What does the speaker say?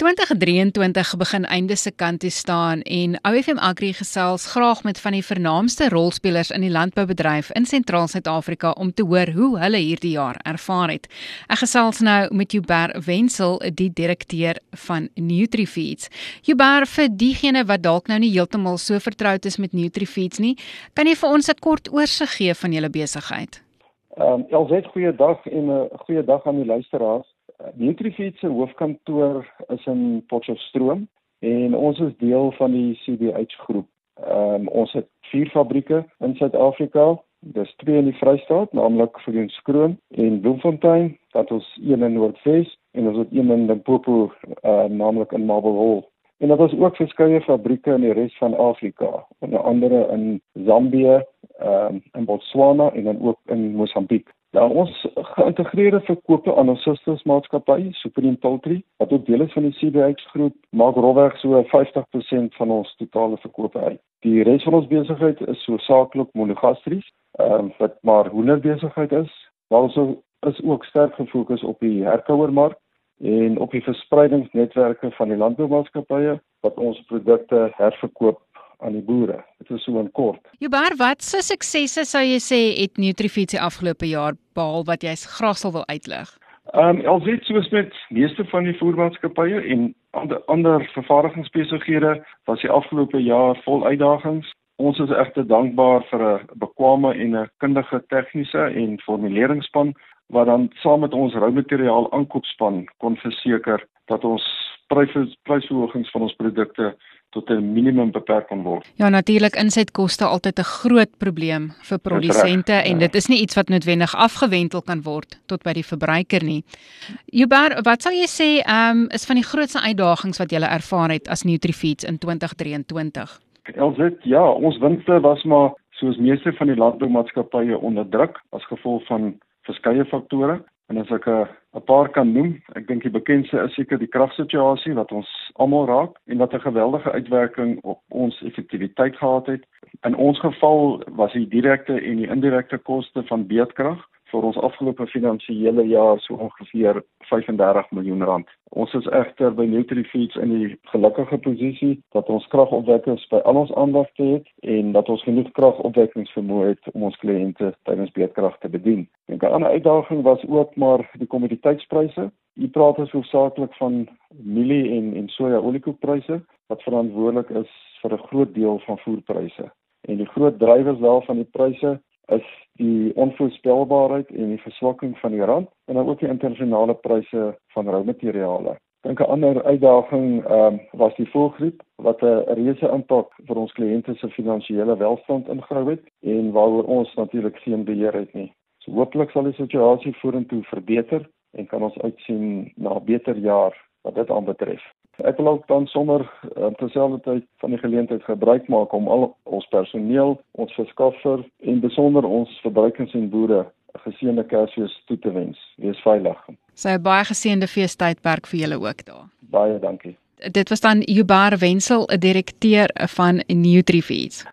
2023 begin einde se kant toe staan en OFM Agri gesels graag met van die vernaamste rolspelers in die landboubedryf in sentraal Suid-Afrika om te hoor hoe hulle hierdie jaar ervaar het. Ek gesels nou met Juber Wenzel, die direkteur van Nutrifeeds. Juber, vir diegene wat dalk nou nie heeltemal so vertroud is met Nutrifeeds nie, kan jy vir ons 'n kort oorsig gee van julle besigheid? Ehm um, Elsait, goeiedag en 'n uh, goeiedag aan die luisteraars. Nutrifeed se hoofkantoor is in Potchefstroom en ons is deel van die CBH groep. Ehm um, ons het vier fabrieke in Suid-Afrika. Dis twee in die Vrystaat, naamlik Viljoenskroon en Bloemfontein, dat ons een in Noordwes en ons het een in Limpopo, uh, naamlik in Marble Hall. En daar was ook verskeie fabrieke in die res van Afrika, onder andere in Zambië, ehm um, in Botswana en dan ook in Mosambiek. Nou ons geïntegreerde verkope aan ons sustersmaatskappy, Supreme Poultry, wat ook deel is van die CBX groep, maak rowweg so 50% van ons totale verkope uit. Die res van ons besigheid is so saaklik monogastries, ehm um, wat maar hoender besigheid is. Maar ons is ook sterk gefokus op die herkouermark en op die verspreidingsnetwerke van die landboumaatskappye wat ons produkte herverkoop aan die boere. Dit is so in kort. Joubar, wat se suksesse sou jy sê het Nutrifeed se afgelope jaar behaal wat jy graag wil uitlig? Ehm um, al weet soos met meeste van die voermaatskappye en ander ander vervaardigingsbesighede was die afgelope jaar vol uitdagings. Ons is egter dankbaar vir 'n bekwame en 'n kundige tegniese en formuleringsspan wat dan saam met ons roumateriaal aankoopspan kon verseker dat ons prysverhogings van ons produkte tot 'n minimum beperk kan word. Ja, natuurlik insetkoste altyd 'n groot probleem vir produsente en ja. dit is nie iets wat noodwendig afgewentel kan word tot by die verbruiker nie. Jubar, wat sal jy sê um, is van die grootste uitdagings wat jy ervaar het as Nutrifeeds in 2023? Elsit, ja, ons winste was maar soos meeste van die landboumaatskappye onder druk as gevolg van verskeie faktore. En as ek 'n 'n paar kan noem, ek dink die bekendste is seker die kragsituasie wat ons almal raak en wat 'n geweldige uitwerking op ons effektiwiteit gehad het. In ons geval was die direkte en die indirekte koste van beedkrag vir ons afgelope finansiële jaar so ongeveer 35 miljoen rand. Ons is egter by Nutrifeeds in die gelukkige posisie dat ons kragopwekkers by al ons aanwagte het en dat ons genoeg kragopwekkingsvermoë het om ons kliënte tydens beedkrag te bedien. 'n Ander uitdaging was ook maar die kommoditeitspryse. U praat ons hoofsaaklik van mielie en en soja oliekoekpryse wat verantwoordelik is vir 'n groot deel van voerpryse. En die groot drywers daarvan die pryse is die onvoorspelbaarheid en die verswakking van die rand en dan ook die internasionale pryse van roumateriale. Dink 'n ander uitdaging um, was die volgriep wat 'n reuse impak vir ons kliënte se finansiële welstand ingehou het en waaroor ons natuurlik geen beheer het nie. So hooplik sal die situasie vorentoe verbeter en kan ons uitsien na 'n beter jaar wat dit aanbetref. Ek wil ook dan sommer uh, terselfdertyd van die geleentheid gebruik maak om al ons personeel, ons verskaffer en besonder ons verbruikers en boere 'n geseënde Kersfees toe te wens. Wees veilig. Sy so, baie geseënde feestydperk vir julle ook daar. Baie dankie. Dit was dan Jubar Wenzel, 'n direkteur van Nutrifeeds.